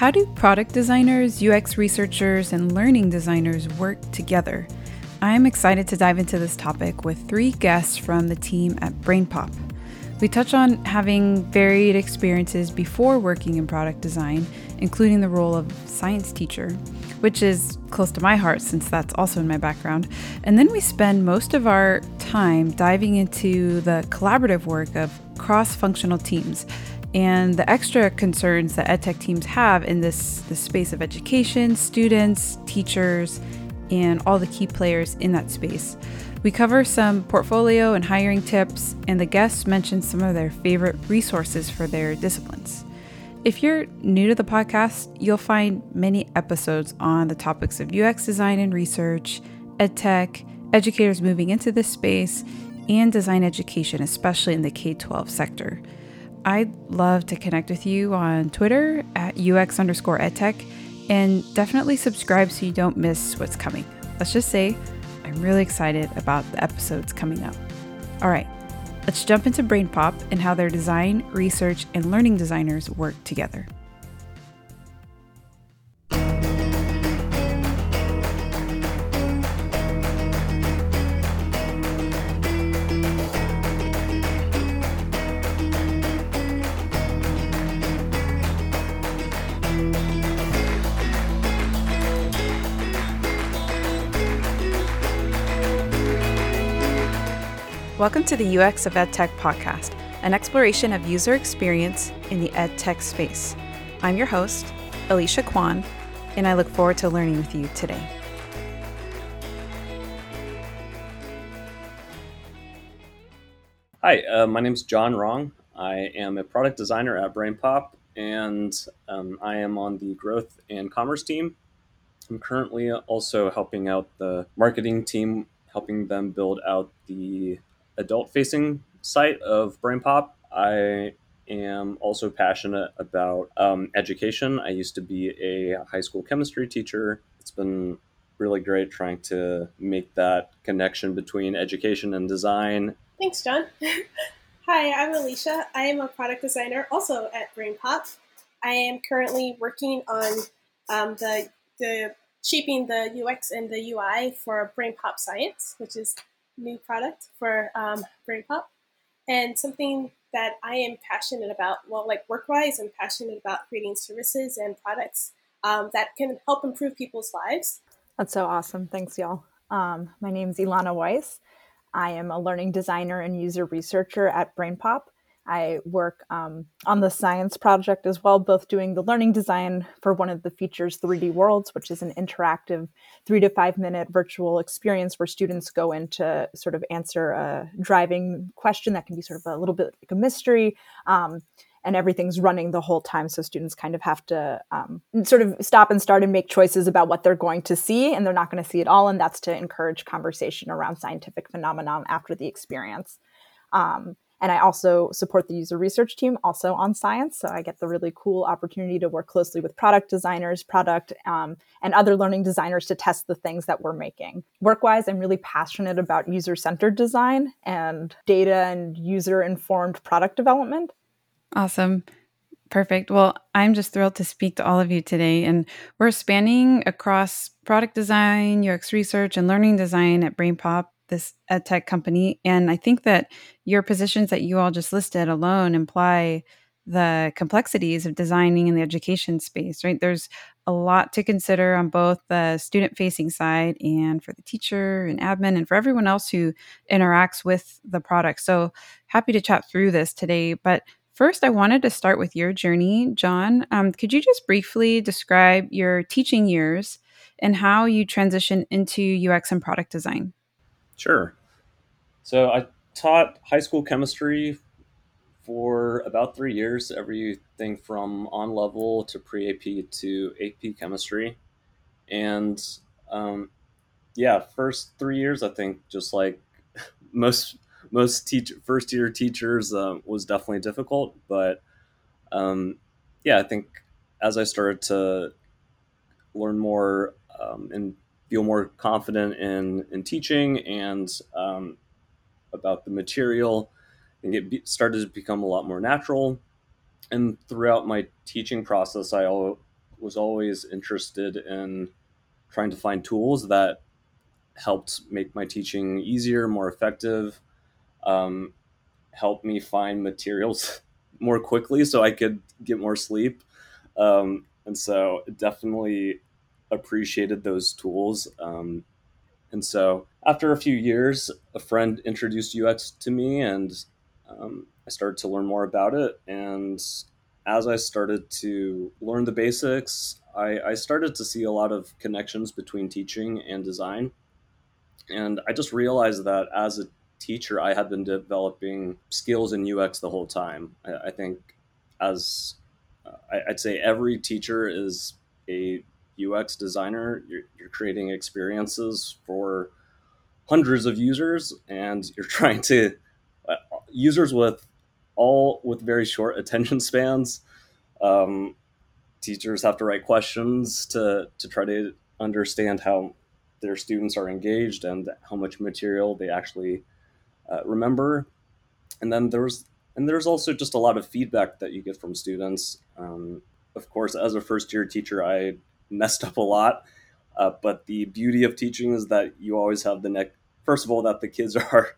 How do product designers, UX researchers, and learning designers work together? I'm excited to dive into this topic with three guests from the team at BrainPop. We touch on having varied experiences before working in product design, including the role of science teacher, which is close to my heart since that's also in my background. And then we spend most of our time diving into the collaborative work of cross functional teams and the extra concerns that edtech teams have in this, this space of education, students, teachers, and all the key players in that space. We cover some portfolio and hiring tips, and the guests mention some of their favorite resources for their disciplines. If you're new to the podcast, you'll find many episodes on the topics of UX design and research, edtech, educators moving into this space, and design education, especially in the K 12 sector. I'd love to connect with you on Twitter at UX underscore edtech and definitely subscribe so you don't miss what's coming. Let's just say I'm really excited about the episodes coming up. All right, let's jump into BrainPop and how their design, research, and learning designers work together. Welcome to the UX of EdTech podcast, an exploration of user experience in the EdTech space. I'm your host, Alicia Quan, and I look forward to learning with you today. Hi, uh, my name is John Rong. I am a product designer at BrainPop, and um, I am on the growth and commerce team. I'm currently also helping out the marketing team, helping them build out the adult facing site of BrainPop. I am also passionate about um, education. I used to be a high school chemistry teacher. It's been really great trying to make that connection between education and design. Thanks, John. Hi, I'm Alisha. I am a product designer also at BrainPop. I am currently working on um, the, the shaping the UX and the UI for BrainPop Science, which is new product for um, BrainPop, and something that I am passionate about. Well, like work-wise, I'm passionate about creating services and products um, that can help improve people's lives. That's so awesome. Thanks, y'all. Um, my name is Ilana Weiss. I am a learning designer and user researcher at BrainPop. I work um, on the science project as well, both doing the learning design for one of the features, 3D Worlds, which is an interactive three to five minute virtual experience where students go in to sort of answer a driving question that can be sort of a little bit like a mystery. Um, and everything's running the whole time. So students kind of have to um, sort of stop and start and make choices about what they're going to see, and they're not going to see it all. And that's to encourage conversation around scientific phenomenon after the experience. Um, and I also support the user research team also on science. So I get the really cool opportunity to work closely with product designers, product, um, and other learning designers to test the things that we're making. Work wise, I'm really passionate about user centered design and data and user informed product development. Awesome. Perfect. Well, I'm just thrilled to speak to all of you today. And we're spanning across product design, UX research, and learning design at BrainPop this ed tech company. And I think that your positions that you all just listed alone imply the complexities of designing in the education space, right? There's a lot to consider on both the student facing side and for the teacher and admin and for everyone else who interacts with the product. So happy to chat through this today. But first, I wanted to start with your journey, John. Um, could you just briefly describe your teaching years and how you transitioned into UX and product design? Sure. So I taught high school chemistry for about three years, everything from on level to pre AP to AP chemistry. And um, yeah, first three years, I think just like most most teach first year teachers uh, was definitely difficult, but um, yeah, I think as I started to learn more um, and feel more confident in in teaching and um, about the material and it started to become a lot more natural and throughout my teaching process i was always interested in trying to find tools that helped make my teaching easier, more effective, um, helped me find materials more quickly so I could get more sleep. Um, and so definitely appreciated those tools. Um, and so after a few years, a friend introduced UX to me and um, I started to learn more about it. And as I started to learn the basics, I, I started to see a lot of connections between teaching and design. And I just realized that as a teacher, I had been developing skills in UX the whole time. I, I think as uh, I, would say every teacher is a UX designer. You're, you're creating experiences for hundreds of users, and you're trying to uh, users with all with very short attention spans. Um, teachers have to write questions to to try to understand how their students are engaged and how much material they actually uh, remember. And then there's and there's also just a lot of feedback that you get from students. Um, of course, as a first year teacher, I messed up a lot. Uh, but the beauty of teaching is that you always have the next. First of all, that the kids are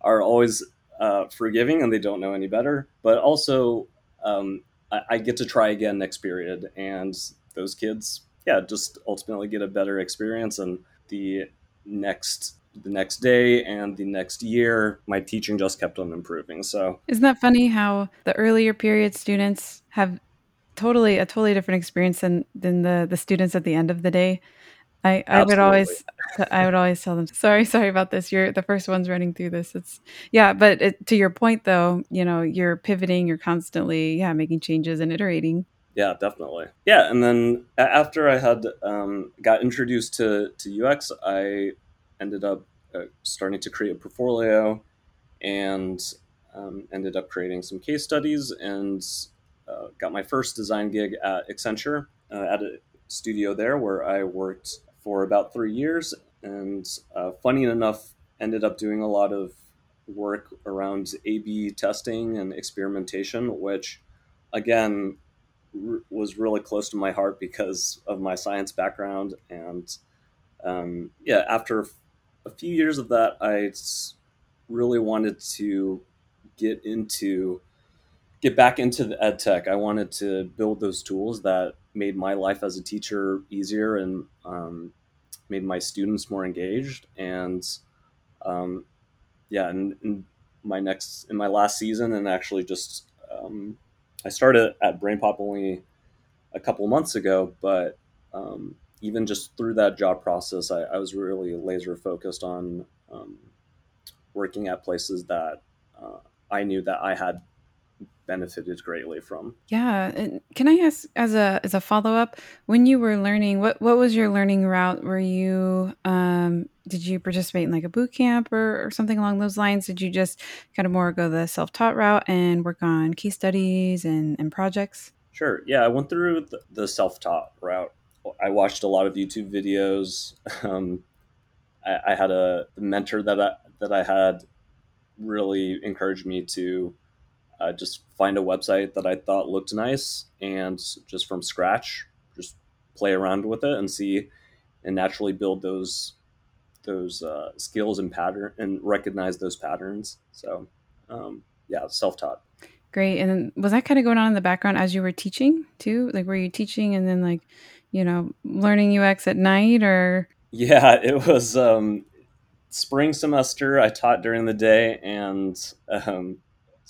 are always uh, forgiving and they don't know any better. But also, um, I, I, get to try again next period, and those kids, yeah, just ultimately get a better experience. And the next the next day and the next year, my teaching just kept on improving. So, isn't that funny how the earlier period students have totally a totally different experience than than the the students at the end of the day. I, I would always I would always tell them sorry sorry about this. You're the first ones running through this. It's yeah but it, to your point though you know you're pivoting you're constantly yeah making changes and iterating. Yeah definitely. Yeah and then after I had um, got introduced to to UX I ended up uh, starting to create a portfolio and um, ended up creating some case studies and uh, got my first design gig at Accenture uh, at a studio there where I worked for about three years. And uh, funny enough, ended up doing a lot of work around A B testing and experimentation, which again r- was really close to my heart because of my science background. And um, yeah, after a few years of that, I really wanted to get into get back into the ed tech. I wanted to build those tools that made my life as a teacher easier and um, made my students more engaged. And um, yeah, in, in, my next in my last season, and actually just um, I started at BrainPop only a couple months ago, but um, even just through that job process, I, I was really laser focused on um, working at places that uh, I knew that I had benefited greatly from. Yeah, and can I ask as a as a follow up, when you were learning, what what was your learning route? Were you um, did you participate in like a boot camp or, or something along those lines? Did you just kind of more go the self taught route and work on case studies and, and projects? Sure. Yeah, I went through the, the self taught route. I watched a lot of YouTube videos. Um, I, I had a mentor that I that I had really encouraged me to uh, just find a website that I thought looked nice and just from scratch, just play around with it and see and naturally build those those uh, skills and pattern and recognize those patterns. So um, yeah, self taught. Great. And then was that kind of going on in the background as you were teaching too? Like were you teaching and then like, you know, learning UX at night or? Yeah, it was um, spring semester. I taught during the day and um,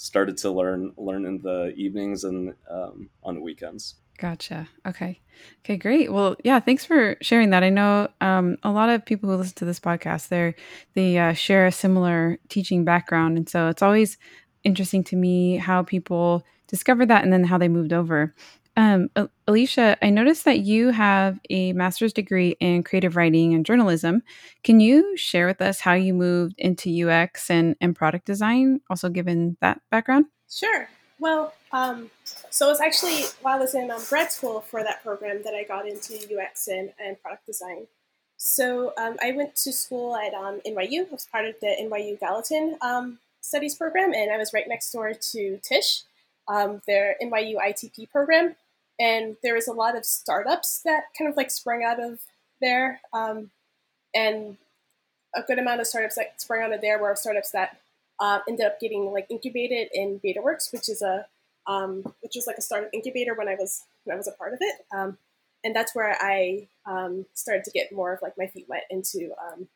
started to learn learn in the evenings and um, on the weekends. Gotcha. Okay. Okay. Great. Well, yeah. Thanks for sharing that. I know um, a lot of people who listen to this podcast, they they uh, share a similar teaching background, and so it's always interesting to me how people discover that and then how they moved over. Um, Alisha, I noticed that you have a master's degree in creative writing and journalism. Can you share with us how you moved into UX and, and product design, also given that background? Sure. Well, um, so it was actually while I was in um, grad school for that program that I got into UX and, and product design. So um, I went to school at um, NYU. I was part of the NYU Gallatin um, Studies program, and I was right next door to Tisch, um, their NYU ITP program. and there was a lot of startups that kind of like sprang out of there, um, and a good amount of startups that sprang out of there were startups that uh, ended up getting like incubated in BetaWorks, which is a um, which was like a startup incubator when I was when I was a part of it, um, and that's where I um, started to get more of like my feet wet into um,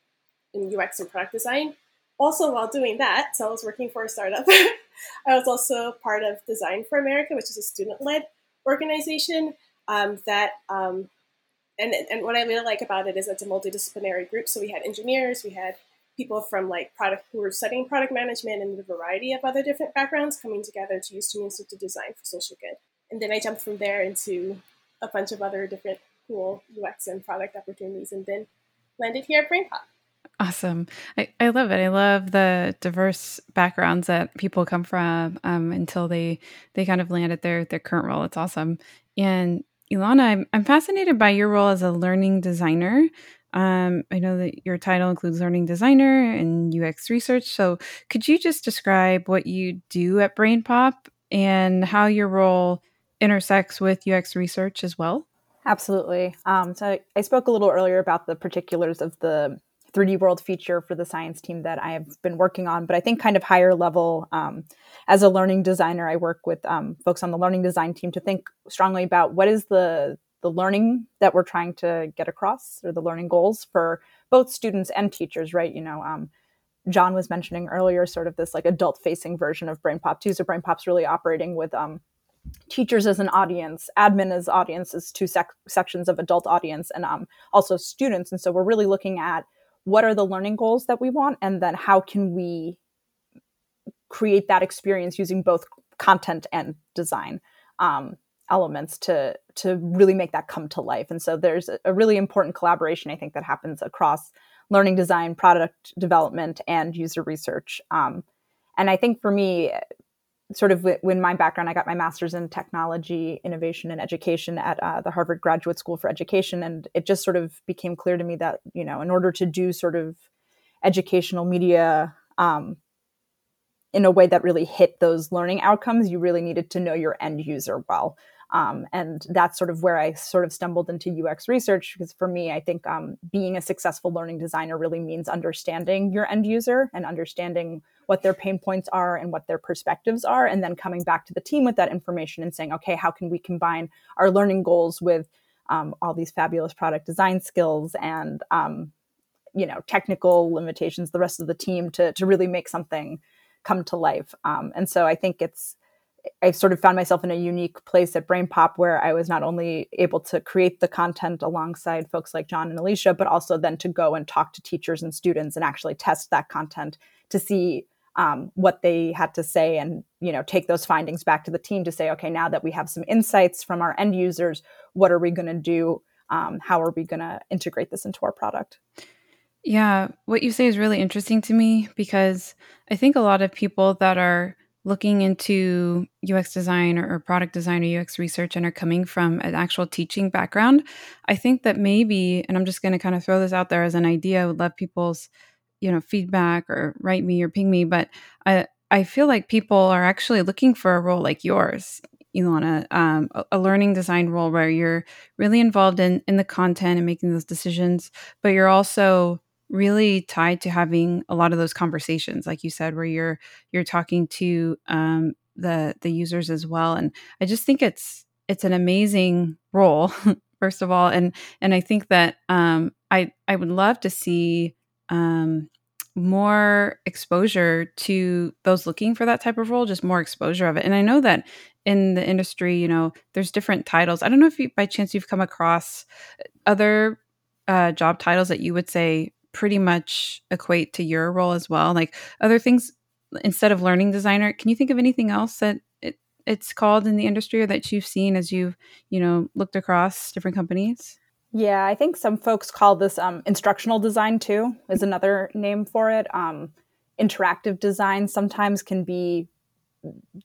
in UX and product design. Also, while doing that, so I was working for a startup. I was also part of Design for America, which is a student-led organization um, that um, and and what I really like about it is it's a multidisciplinary group. So we had engineers, we had people from like product who were studying product management and a variety of other different backgrounds coming together to use Tunisia to design for social good. And then I jumped from there into a bunch of other different cool UX and product opportunities, and then landed here at BrainPop. Awesome. I, I love it. I love the diverse backgrounds that people come from um, until they they kind of land at their their current role. It's awesome. And Ilana, I'm, I'm fascinated by your role as a learning designer. Um, I know that your title includes learning designer and UX research. So, could you just describe what you do at BrainPop and how your role intersects with UX research as well? Absolutely. Um, so, I spoke a little earlier about the particulars of the 3D World feature for the science team that I have been working on. But I think kind of higher level, um, as a learning designer, I work with um, folks on the learning design team to think strongly about what is the the learning that we're trying to get across, or the learning goals for both students and teachers. Right? You know. Um, John was mentioning earlier, sort of this like adult facing version of BrainPop too. So BrainPop's really operating with um, teachers as an audience, admin as audiences, two sec- sections of adult audience, and um, also students. And so we're really looking at what are the learning goals that we want and then how can we create that experience using both content and design um, elements to to really make that come to life. And so there's a really important collaboration i think that happens across learning design product development and user research. Um, and i think for me sort of when my background, I got my master's in technology, innovation, and education at uh, the Harvard Graduate School for Education, and it just sort of became clear to me that you know, in order to do sort of educational media um, in a way that really hit those learning outcomes, you really needed to know your end user well. Um, and that's sort of where I sort of stumbled into UX research because for me, I think um, being a successful learning designer really means understanding your end user and understanding what their pain points are and what their perspectives are, and then coming back to the team with that information and saying, okay, how can we combine our learning goals with um, all these fabulous product design skills and um, you know technical limitations, the rest of the team to to really make something come to life. Um, and so I think it's I sort of found myself in a unique place at BrainPop where I was not only able to create the content alongside folks like John and Alisha, but also then to go and talk to teachers and students and actually test that content to see um, what they had to say and you know take those findings back to the team to say okay now that we have some insights from our end users what are we going to do? Um, how are we going to integrate this into our product? Yeah what you say is really interesting to me because i think a lot of people that are looking into ux design or, product design or ux research and are coming from an actual teaching background i think that maybe and i'm just going to kind of throw this out there as an idea i would love people's you know feedback or write me or ping me but i i feel like people are actually looking for a role like yours ilana um, a, learning design role where you're really involved in in the content and making those decisions but you're also really tied to having a lot of those conversations like you said where you're you're talking to um, the the users as well and i just think it's it's an amazing role first of all and and i think that um, i i would love to see um, more exposure to those looking for that type of role, just more exposure of it. And I know that in the industry, you know, there's different titles. I don't know if you, by chance you've come across other uh, job titles that you would say pretty much equate to your role as well, like other things instead of learning designer. Can you think of anything else that it, it's called in the industry or that you've seen as you've, you know, looked across different companies? Yeah, I think some folks call this um, instructional design too, is another name for it. Um, interactive design sometimes can be,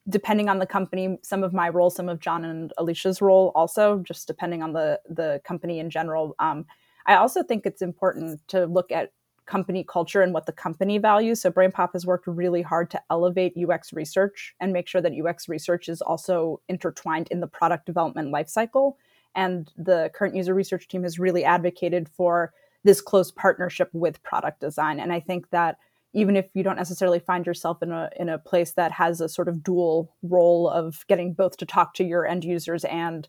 depending on the company, some of my role, some of John and Alicia's role also, just depending on the, the company in general. Um, I also think it's important to look at company culture and what the company values. So BrainPop has worked really hard to elevate UX research and make sure that UX research is also intertwined in the product development lifecycle. And the current user research team has really advocated for this close partnership with product design. And I think that even if you don't necessarily find yourself in a in a place that has a sort of dual role of getting both to talk to your end users and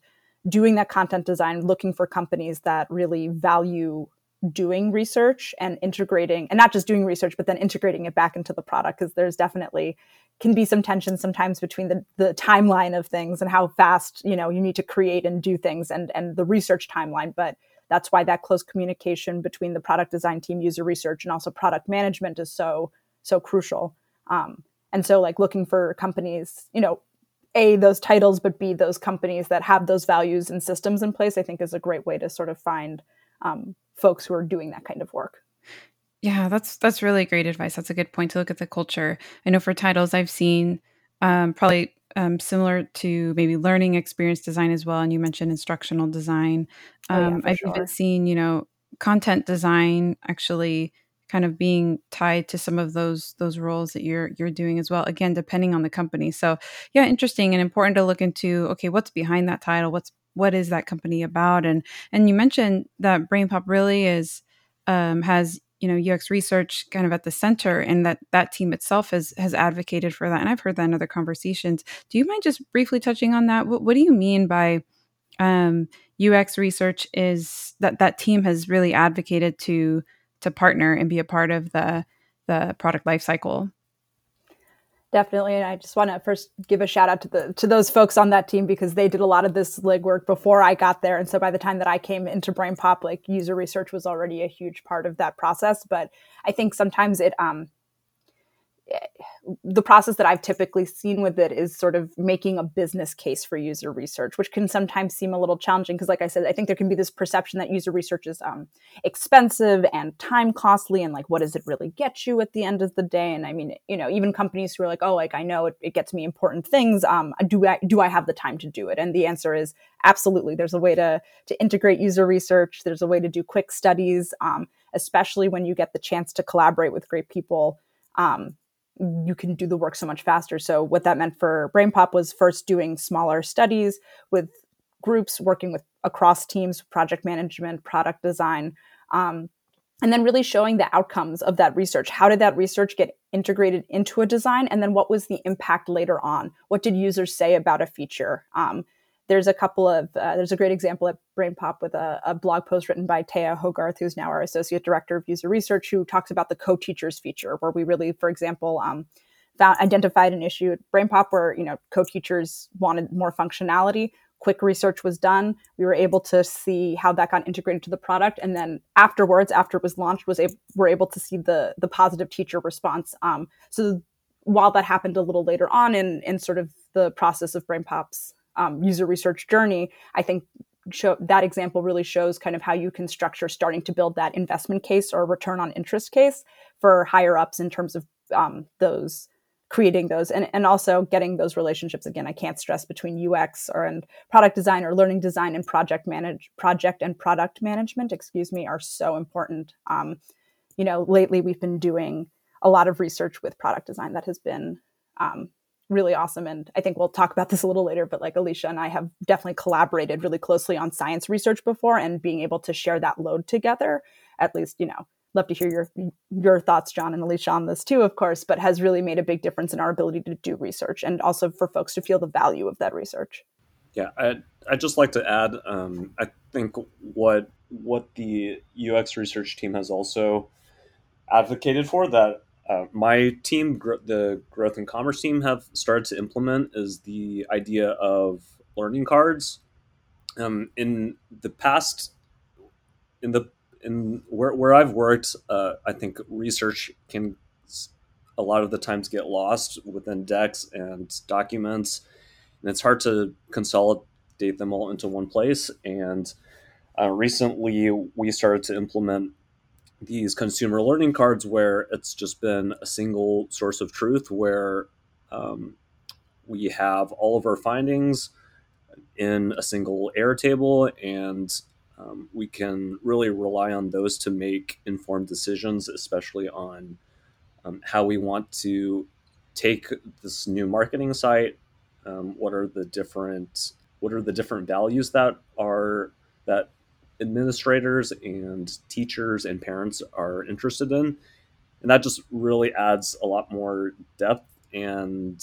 doing that content design looking for companies that really value doing research and integrating and not just doing research but then integrating it back into the product because there's definitely can be some tension sometimes between the, the timeline of things and how fast you know you need to create and do things and and the research timeline but that's why that close communication between the product design team user research and also product management is so so crucial. Um, and so like looking for companies you know a those titles but b those companies that have those values and systems in place i think is a great way to sort of find um, folks who are doing that kind of work. Yeah that's that's really great advice. That's a good point to look at the culture. I know for titles i've seen um, probably um, similar to maybe learning experience design as well and you mentioned instructional design. Um, oh, yeah, um, i've sure. even seen you know content design actually kind of being tied to some of those those roles that you're you're doing as well again depending on the company. So yeah interesting and important to look into okay what's behind that title? What's what is that company about? And and you mentioned that brainpop really is um, has you know ux research kind of at the center and that that team itself has has advocated for that and i've heard that in other conversations. Do you mind just briefly touching on that? What, what do you mean by um, ux research is that that team has really advocated to to partner and be a part of the the product lifecycle Definitely, and I just want to first give a shout out to the to those folks on that team because they did a lot of this legwork before I got there, and so by the time that I came into BrainPop, like user research was already a huge part of that process. But I think sometimes it um, the process that I've typically seen with it is sort of making a business case for user research, which can sometimes seem a little challenging because, like I said, I think there can be this perception that user research is um, expensive and time costly, and like, what does it really get you at the end of the day? And I mean, you know, even companies who are like, oh, like I know it, it gets me important things. Um, do I do I have the time to do it? And the answer is absolutely. There's a way to to integrate user research. There's a way to do quick studies, um, especially when you get the chance to collaborate with great people. Um, you can do the work so much faster. So what that meant for BrainPop was first doing smaller studies with groups working with across teams, project management, product design, um, and then really showing the outcomes of that research. How did that research get integrated into a design, and then what was the impact later on? What did users say about a feature? Um, there's a couple of uh, there's a great example at BrainPop with a, a, blog post written by Taya Hogarth, who's now our associate director of user research, who talks about the co-teachers feature, where we really, for example, um, found identified an issue at BrainPop where you know co-teachers wanted more functionality. Quick research was done. We were able to see how that got integrated to the product, and then afterwards, after it was launched, was able, we're able to see the the positive teacher response. Um, so while that happened a little later on in in sort of the process of BrainPop's um, user research journey, I think show, that example really shows kind of how you can structure starting to build that investment case or return on interest case for higher ups in terms of um, those creating those. And, and also getting those relationships again i can't stress between UXR and product design or learning design and project manage project and product management excuse me are so important. Um, you know lately we've been doing a lot of research with product design that has been um, really awesome. And I think we'll talk about this a little later, but like Alisha and I have definitely collaborated really closely on science research before and being able to share that load together, at least, you know, love to hear your your thoughts, John and Alisha, on this too, of course, but has really made a big difference in our ability to do research and also for folks to feel the value of that research. Yeah, I I just like to add, um, I think what what the UX research team has also advocated for that uh, my team, the growth and commerce team, have started to implement is the idea of learning cards. Um, in the past, in the in where, where I've worked, uh, I think research can a lot of the times get lost within decks and documents, and it's hard to consolidate them all into one place. And uh, recently, we started to implement these consumer learning cards where it's just been a single source of truth where um, we have all of our findings in a single Airtable and um, we can really rely on those to make informed decisions, especially on um, how we want to take this new marketing site. Um, what are the different what are the different values that are that administrators and teachers and parents are interested in. And that just really adds a lot more depth and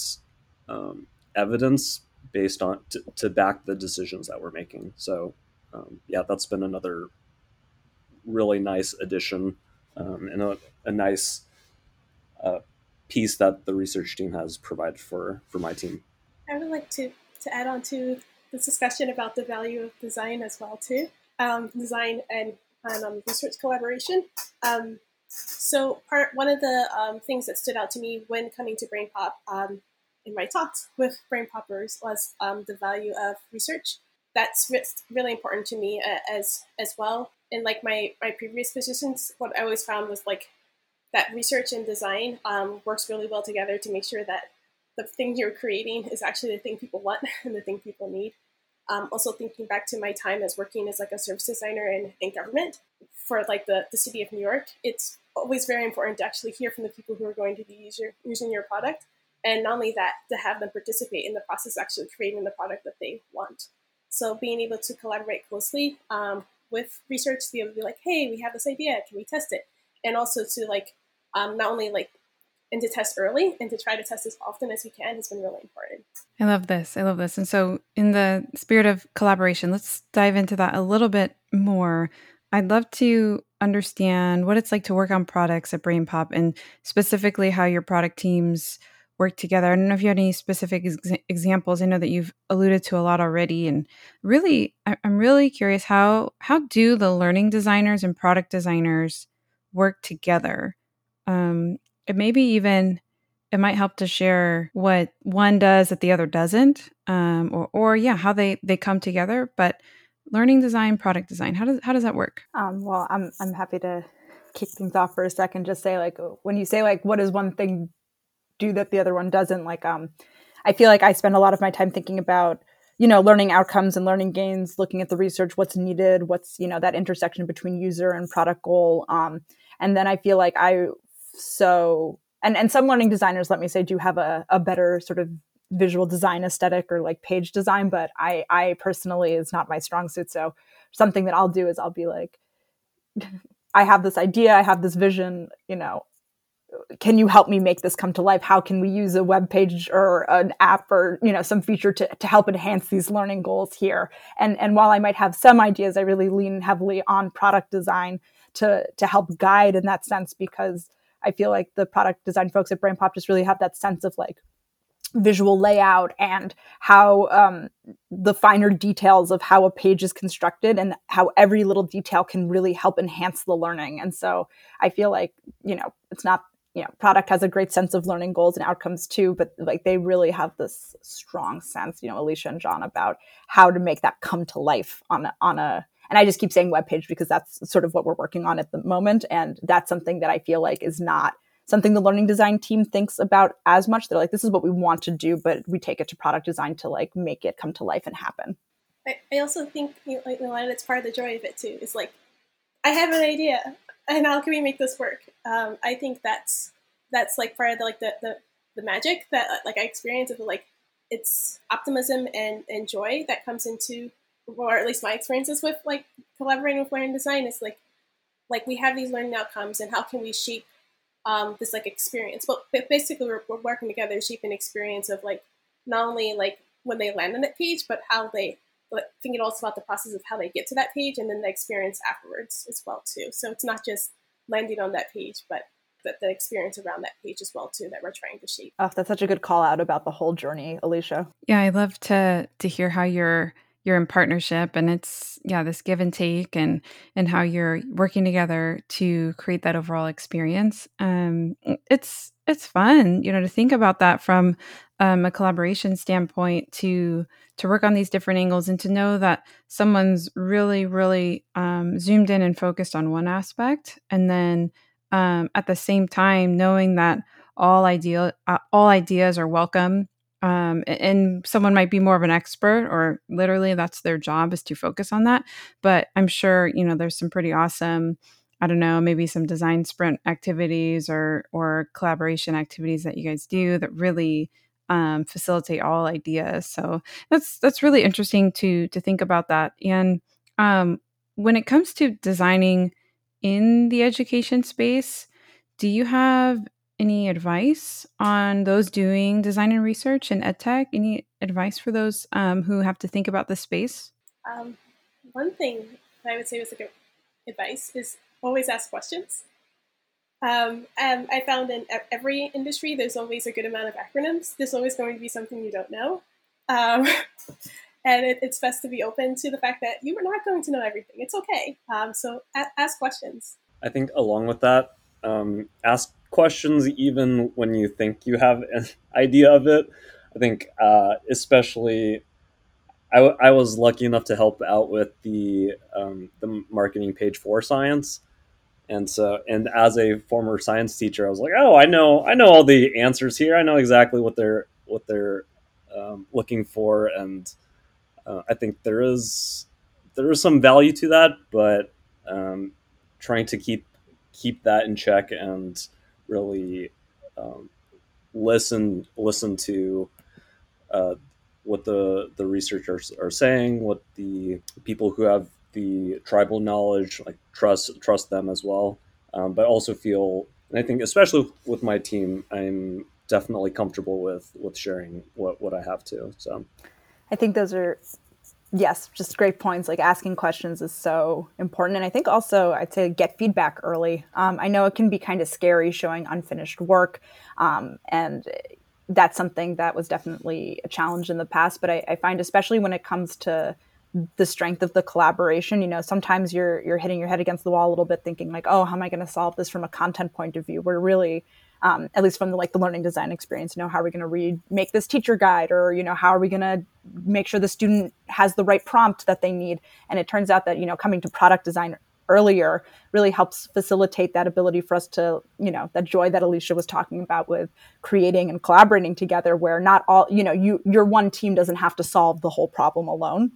um, evidence based on to, to, back the decisions that we're making. So um, yeah that's been another really nice addition um, and a, a nice uh, piece that the research team has provided for for my team. I would like to to add on to this discussion about the value of design as well too, um, design and, um, research collaboration. Um, so part one of the um, things that stood out to me when coming to BrainPop um, in my talks with Brain Poppers was um, the value of research. That's really important to me uh, as as well. In like my my previous positions, what I always found was like that research and design works really well together to make sure that the thing you're creating is actually the thing people want and the thing people need. Um, also thinking back to my time as working as like a service designer in, in government for like the, the city of New York, it's always very important to actually hear from the people who are going to be user, using your product. And not only that, to have them participate in the process, actually creating the product that they want. So being able to collaborate closely um, with research to be able to be like, hey, we have this idea, can we test it? And also to like um, not only like and to test early and to try to test as often as we can has been really important. I love this. I love this. And so, in the spirit of collaboration, let's dive into that a little bit more. I'd love to understand what it's like to work on products at BrainPop and specifically how your product teams work together. I don't know if you had any specific ex- examples. I know that you've alluded to a lot already, and really, I- I'm really curious how how do the learning designers and product designers work together? Um, maybe even it might help to share what one does that the other doesn't um, or, or yeah how they they come together but learning design product design how does how does that work? Um, well i'm i'm happy to kick things off for a second just say like when you say like what does one thing do that the other one doesn't like um i feel like i spend a lot of my time thinking about you know learning outcomes and learning gains looking at the research what's needed what's you know that intersection between user and product goal um, and then i feel like i so and and some learning designers let me say do have a, a better sort of visual design aesthetic or like page design but i i personally is not my strong suit. So something that i'll do is i'll be like i have this idea i have this vision you know can you help me make this come to life? How can we use a web page or an app or you know some feature to, to help enhance these learning goals here? And and while i might have some ideas i really lean heavily on product design to to help guide in that sense because I feel like the product design folks at BrainPop just really have that sense of like visual layout and how um, the finer details of how a page is constructed and how every little detail can really help enhance the learning. And so I feel like, you know, it's not, you know, product has a great sense of learning goals and outcomes too, but like they really have this strong sense, you know, Alisha and John about how to make that come to life on a, on a and I just keep saying web page because that's sort of what we're working on at the moment. And that's something that I feel like is not something the learning design team thinks about as much. They're like, this is what we want to do, but we take it to product design to like make it come to life and happen. I, I also think you know, it's part of the joy of it too. Is like, I have an idea, and how can we make this work? Um, I think that's that's like part of the, like the, the the magic that like I experience of like it's optimism and, and joy that comes into or at least my experiences with like collaborating with learning design is like like we have these learning outcomes and how can we shape um, this like experience. But basically we're, we're working together to shape an experience of like not only like when they land on that page but how they but thinking also about the process of how they get to that page and then the experience afterwards as well too. So it's not just landing on that page but the, the experience around that page as well too that we're trying to shape. Oh that's such a good call out about the whole journey alisha. Yeah i love to to hear how you're you're in partnership and it's yeah this give and take and and how you're working together to create that overall experience um it's it's fun you know to think about that from um, a collaboration standpoint to to work on these different angles and to know that someone's really really um, zoomed in and focused on one aspect and then um, at the same time knowing that all ideal uh, all ideas are welcome um, and someone might be more of an expert or literally that's their job is to focus on that but i'm sure you know there's some pretty awesome i don't know maybe some design sprint activities or or collaboration activities that you guys do that really um, facilitate all ideas. So that's that's really interesting to to think about that. And um, when it comes to designing in the education space do you have any advice on those doing design and research and edtech? Any advice for those um, who have to think about the space? Um, one thing I would say was a good advice is always ask questions. Um, and I found in every industry, there's always a good amount of acronyms. There's always going to be something you don't know. Um, and it, it's best to be open to the fact that you are not going to know everything. It's okay. Um, so a- ask questions. I think along with that, um, ask questions even when you think you have an idea of it. I think, uh, especially, I, w- I was lucky enough to help out with the um, the marketing page for science, and so and as a former science teacher, I was like, oh, I know I know all the answers here. I know exactly what they're what they're um, looking for, and uh, I think there is there is some value to that, but um, trying to keep keep that in check and really um, listen listen to uh, what the the researchers are saying, what the people who have the tribal knowledge like trust trust them as well, um, but also feel. And I think especially with my team, I'm definitely comfortable with with sharing what what I have to. So, I think those are yes, just great points. Like asking questions is so important. And I think also I'd say get feedback early. Um, I know it can be kind of scary showing unfinished work. Um, and that's something that was definitely a challenge in the past. But I, I, find, especially when it comes to the strength of the collaboration, you know, sometimes you're you're hitting your head against the wall a little bit, thinking like, oh, how am I going to solve this from a content point of view? We're really um, at least from the like the learning design experience you know how are we going to read make this teacher guide or you know how are we going to make sure the student has the right prompt that they need? And it turns out that you know coming to product design earlier really helps facilitate that ability for us to you know that joy that alisha was talking about with creating and collaborating together where not all you know you your one team doesn't have to solve the whole problem alone.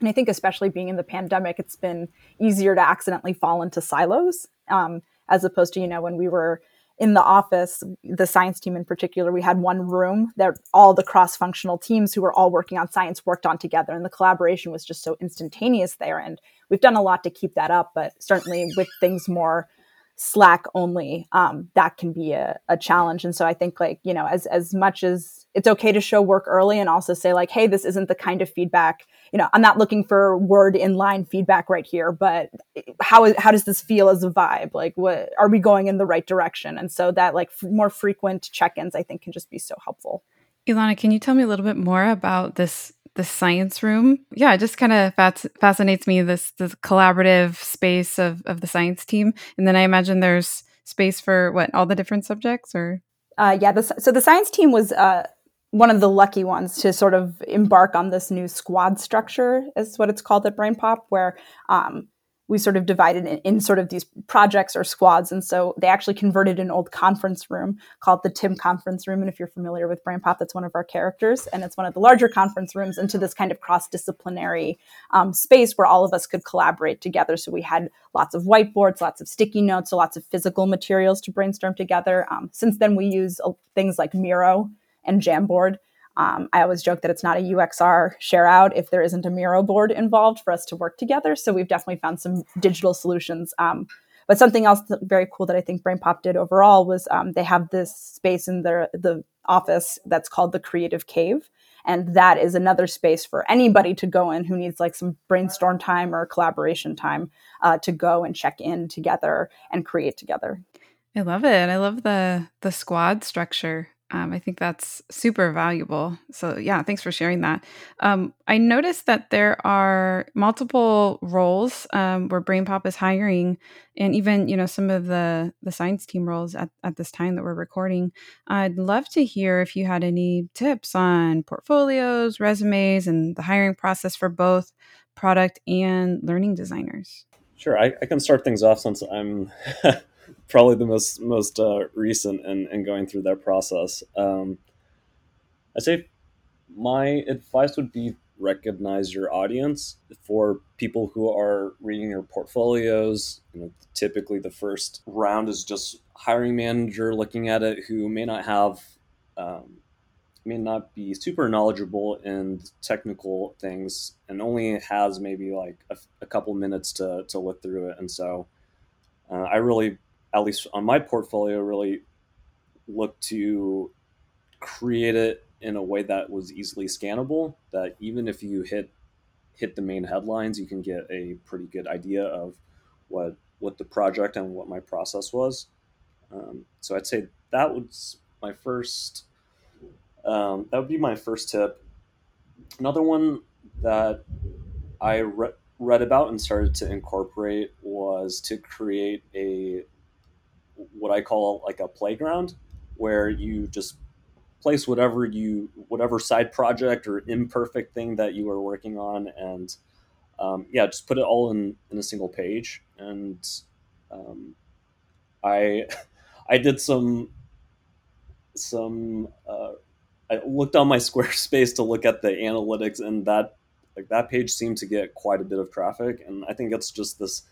And i think especially being in the pandemic it's been easier to accidentally fall into silos um, as opposed to you know when we were in the office, the science team in particular, we had one room that all the cross functional teams who were all working on science worked on together. And the collaboration was just so instantaneous there. And we've done a lot to keep that up, but certainly with things more Slack only, um, that can be a, a challenge. And so I think like, you know, as, as much as it's okay to show work early and also say like, hey, this isn't the kind of feedback, you know, I'm not looking for word in line feedback right here, but how, how does this feel as a vibe? Like, what are we going in the right direction? And so that like f- more frequent check-ins, I think can just be so helpful. Ilana, can you tell me a little bit more about this the science room. Yeah, it just kind of fascinates me this this collaborative space of of the science team, and then I imagine there's space for what all the different subjects or. Uh, yeah, the, so the science team was uh, one of the lucky ones to sort of embark on this new squad structure, is what it's called at BrainPop, where um, we sort of divided in, in, sort of these projects or squads. And so they actually converted an old conference room called the Tim Conference Room. And if you're familiar with BrainPop, that's one of our characters. And it's one of the larger conference rooms into this kind of cross disciplinary um, space where all of us could collaborate together. So we had lots of whiteboards, lots of sticky notes, so lots of physical materials to brainstorm together. Um, since then, we use uh, things like Miro and Jamboard um, I always joke that it's not a UXR share out if there isn't a Miro board involved for us to work together. So we've definitely found some digital solutions. Um, but something else very cool that I think BrainPop did overall was um, they have this space in their the office that's called the Creative Cave. And that is another space for anybody to go in who needs like some brainstorm time or collaboration time uh, to go and check in together and create together. I love it. I love the the squad structure. Um, I think that's super valuable. So, yeah, thanks for sharing that. Um, I noticed that there are multiple roles um, where BrainPop is hiring, and even you know some of the the science team roles at, at this time that we're recording. I'd love to hear if you had any tips on portfolios, resumes, and the hiring process for both product and learning designers. Sure, I, I can start things off since I'm probably the most most uh, recent and in going through that process. Um, I say my advice would be recognize your audience for people who are reading your portfolios you know typically the first round is just hiring manager looking at it who may not have um, may not be super knowledgeable in technical things and only has maybe like a, a couple minutes to, to look through it and so uh, i really at least on my portfolio really look to create it in a way that was easily scannable that even if you hit hit the main headlines you can get a pretty good idea of what what the project and what my process was. Um, so i'd say that was my first um, that would be my first tip. Another one that i re- read about and started to incorporate was to create a what i call like a playground where you just place whatever you whatever side project or imperfect thing that you are working on and um, yeah just put it all in in a single page. And um, i i did some some uh, i looked on my squarespace to look at the analytics and that like that page seemed to get quite a bit of traffic. And i think it's just this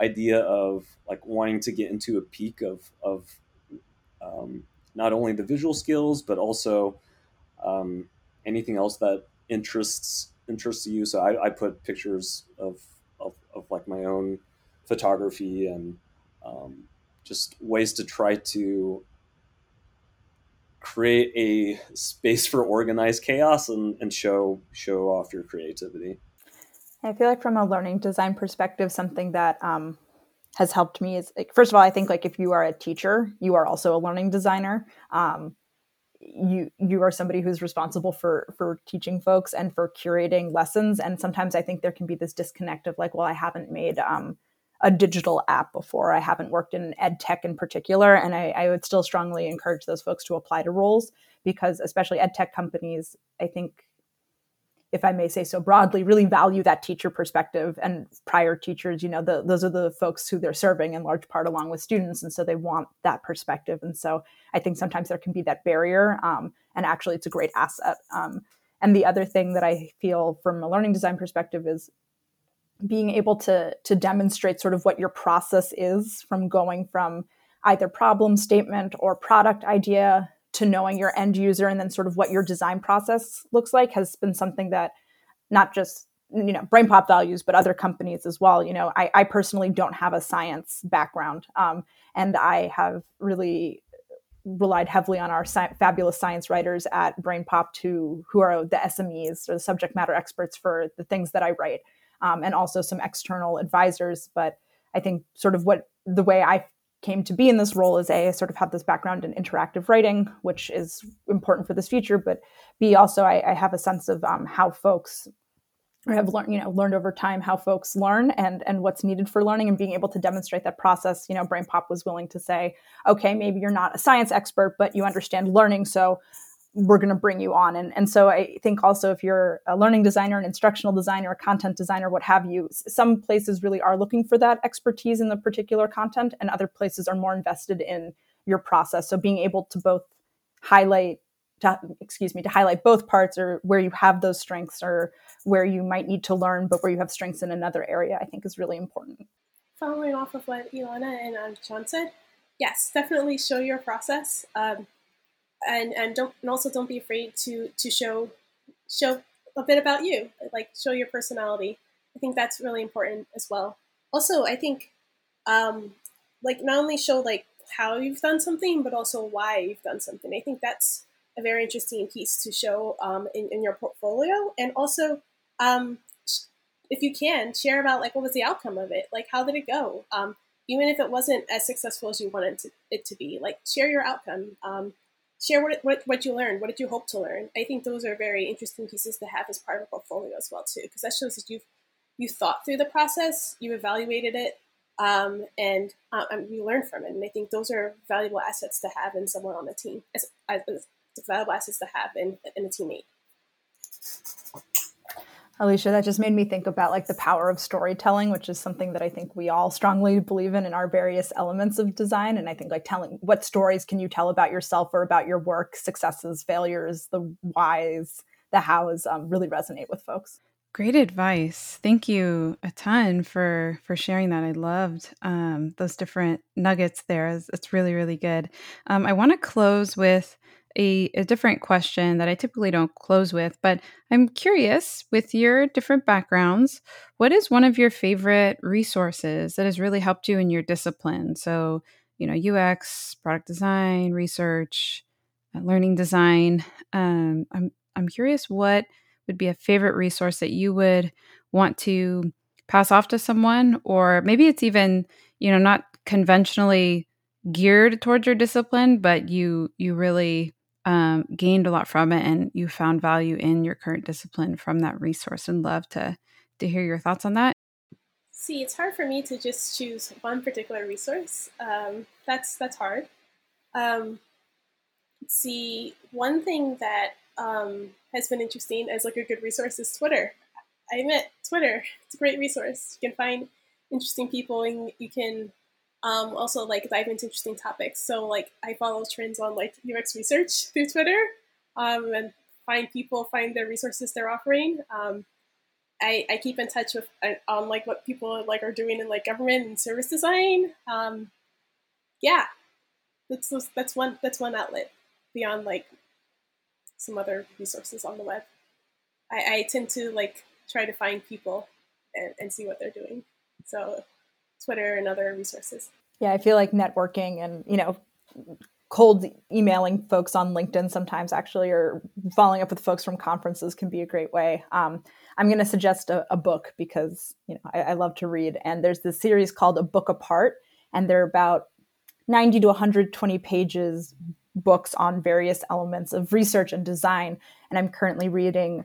idea of like wanting to get into a peek of of um, not only the visual skills but also um, anything else that interests interests you. So I, I put pictures of, of, of like my own photography and um, just ways to try to create a space for organized chaos and, and show show off your creativity. I feel like from a learning design perspective, something that um, has helped me is like first of all i think like if you are a teacher you are also a learning designer. Um, you you are somebody who's responsible for for teaching folks and for curating lessons. And sometimes i think there can be this disconnect of like well i haven't made um, a digital app before. I haven't worked in ed tech in particular. And I, I would still strongly encourage those folks to apply to roles because especially ed tech companies i think if I may say so broadly, really value that teacher perspective. And prior teachers, you know, the, those are the folks who they're serving in large part along with students. And so they want that perspective. And so I think sometimes there can be that barrier. Um, and actually, it's a great asset. Um, and the other thing that I feel from a learning design perspective is being able to, to demonstrate sort of what your process is from going from either problem statement or product idea to knowing your end user and then sort of what your design process looks like has been something that not just you know brainpop values but other companies as well. You know i, I personally don't have a science background um, and i have really relied heavily on our sci- fabulous science writers at brainpop to who are the smes or the subject matter experts for the things that i write um, and also some external advisors. But i think sort of what the way i came to be in this role is a I sort of have this background in interactive writing, which is important for this feature, but B also I, I have a sense of um, how folks have learned you know learned over time how folks learn and and what's needed for learning and being able to demonstrate that process. You know brainpop was willing to say okay maybe you're not a science expert but you understand learning so we're going to bring you on. And, and so I think also if you're a learning designer, an instructional designer, a content designer, what have you, some places really are looking for that expertise in the particular content, and other places are more invested in your process. So being able to both highlight, to, excuse me, to highlight both parts or where you have those strengths or where you might need to learn, but where you have strengths in another area, I think is really important. Following off of what Ilana and um, John said, yes, definitely show your process. Um, and and don't and also don't be afraid to to show show a bit about you, like show your personality. I think that's really important as well. Also, I think um, like not only show like how you've done something, but also why you've done something. I think that's a very interesting piece to show um, in, in your portfolio, and also um, if you can share about like what was the outcome of it, like how did it go, um, even if it wasn't as successful as you wanted to, it to be. Like share your outcome. Um, share what, what, what you learned. What did you hope to learn? I think those are very interesting pieces to have as part of a portfolio as well too, because that shows that you've you thought through the process, you evaluated it, um, and uh, you learned from it. And I think those are valuable assets to have in someone on the team, as, as, as valuable assets to have in, in a teammate. Alicia, that just made me think about like the power of storytelling, which is something that I think we all strongly believe in in our various elements of design. And I think like telling what stories can you tell about yourself or about your work, successes, failures, the whys, the hows um, really resonate with folks. Great advice. Thank you a ton for for sharing that. I loved um, those different nuggets there. It's, it's really really good. Um, I want to close with a, a different question that I typically don't close with, but I'm curious with your different backgrounds, what is one of your favorite resources that has really helped you in your discipline? So, you know, UX, product design, research, uh, learning design. Um, I'm I'm curious what would be a favorite resource that you would want to pass off to someone, or maybe it's even you know not conventionally geared towards your discipline, but you you really um, gained a lot from it and you found value in your current discipline from that resource and love to to hear your thoughts on that. See it's hard for me to just choose one particular resource um, that's that's hard. Um, see one thing that um, has been interesting as like a good resource is twitter. I admit twitter. It's a great resource. You can find interesting people and you can um, also like dive into interesting topics. So like I follow trends on like UX research through Twitter, um, and find people find their resources they're offering. Um, I, I keep in touch with uh, on like what people like are doing in like government and service design. Um, yeah, that's that's one that's one outlet beyond like some other resources on the web. I, I tend to like try to find people and, and see what they're doing. So Twitter and other resources. Yeah, I feel like networking and, you know, cold emailing folks on LinkedIn sometimes actually, or following up with folks from conferences can be a great way. Um, I'm going to suggest a, a, book because, you know, I, I love to read. And there's this series called A Book Apart, and they're about 90 to 120 pages books on various elements of research and design. And I'm currently reading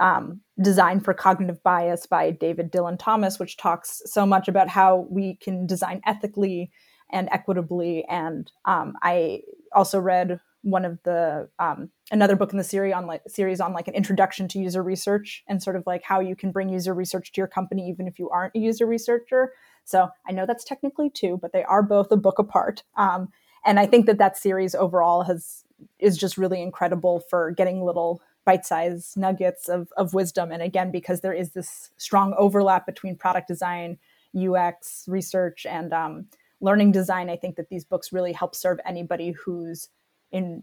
um, Design for Cognitive Bias by David Dylan Thomas, which talks so much about how we can design ethically and equitably. And um, I also read one of the um, another book in the series on like series on like an introduction to user research and sort of like how you can bring user research to your company even if you aren't a user researcher. So I know that's technically two, but they are both a book apart. Um, and I think that that series overall has is just really incredible for getting little bite-sized nuggets of, of wisdom. And again because there is this strong overlap between product design ux research and um, learning design i think that these books really help serve anybody who's in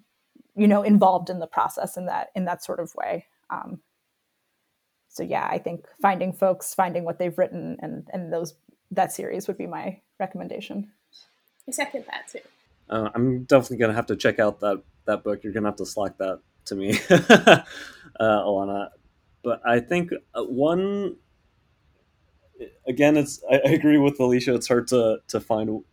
you know involved in the process in that in that sort of way. Um, so yeah i think finding folks finding what they've written and and those that series would be my recommendation. I second that too. Uh, i'm definitely gonna have to check out that that book. You're gonna have to slack that to me, uh, Ilana. But I think uh, one, again, it's I, I agree with Alisha. It's hard to to find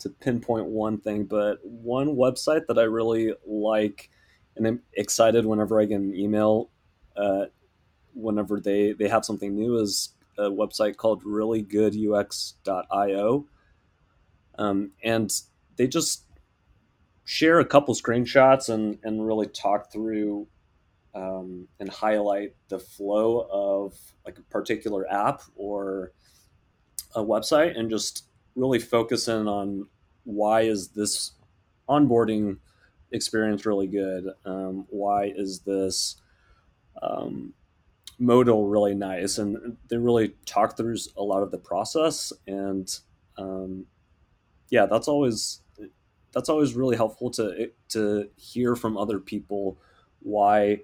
to pinpoint one thing, but one website that I really like and I'm excited whenever I get an email, uh, whenever they they have something new is a website called reallygoodux.io. Um, and they just share a couple screenshots and, and really talk through um, and highlight the flow of like a particular app or a website and just really focus in on why is this onboarding experience really good? Um, why is this um, modal really nice? And they really talk through a lot of the process and um, yeah that's always that's always really helpful to to hear from other people why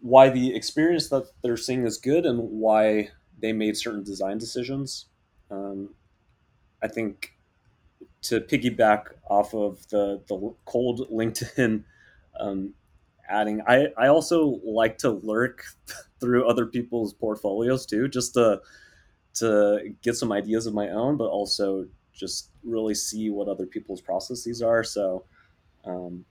why the experience that they're seeing is good and why they made certain design decisions. Um, I think to piggyback off of the the cold LinkedIn um, adding, I I also like to lurk through other people's portfolios too, just to to get some ideas of my own, but also just really see what other people's processes are. So, um,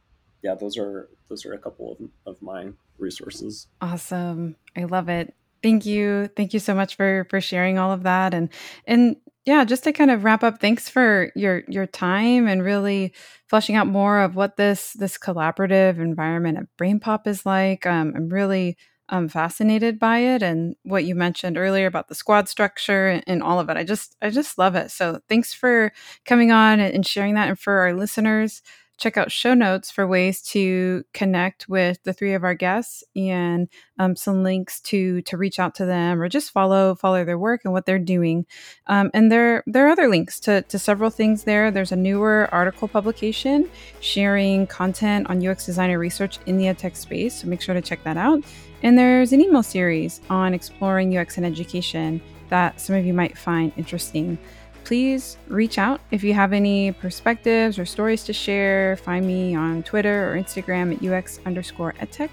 yeah, those are those are a couple of, of my resources. Awesome, I love it. Thank you, thank you so much for for sharing all of that and and yeah, just to kind of wrap up, thanks for your your time and really fleshing out more of what this this collaborative environment at BrainPop is like. Um, I'm really I'm fascinated by it and what you mentioned earlier about the squad structure and, all of it. I just I just love it. So thanks for coming on and sharing that. And for our listeners, check out show notes for ways to connect with the three of our guests and um, some links to to reach out to them or just follow follow their work and what they're doing. Um, and there there are other links to, to several things there. There's a newer article publication sharing content on UX designer research in the edtech space, so make sure to check that out. And there's an email series on exploring UX in education that some of you might find interesting please reach out if you have any perspectives or stories to share. Find me on Twitter or Instagram at UX underscore edtech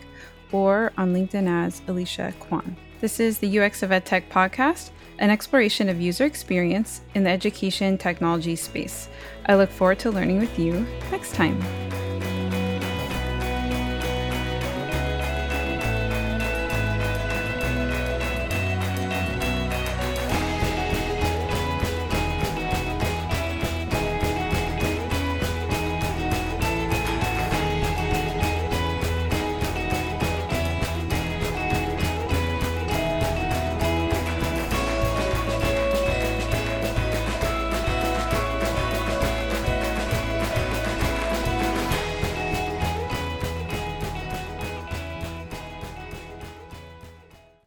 or on LinkedIn as Alicia Quan. This is the UX of EdTech podcast, an exploration of user experience in the education technology space. I look forward to learning with you next time.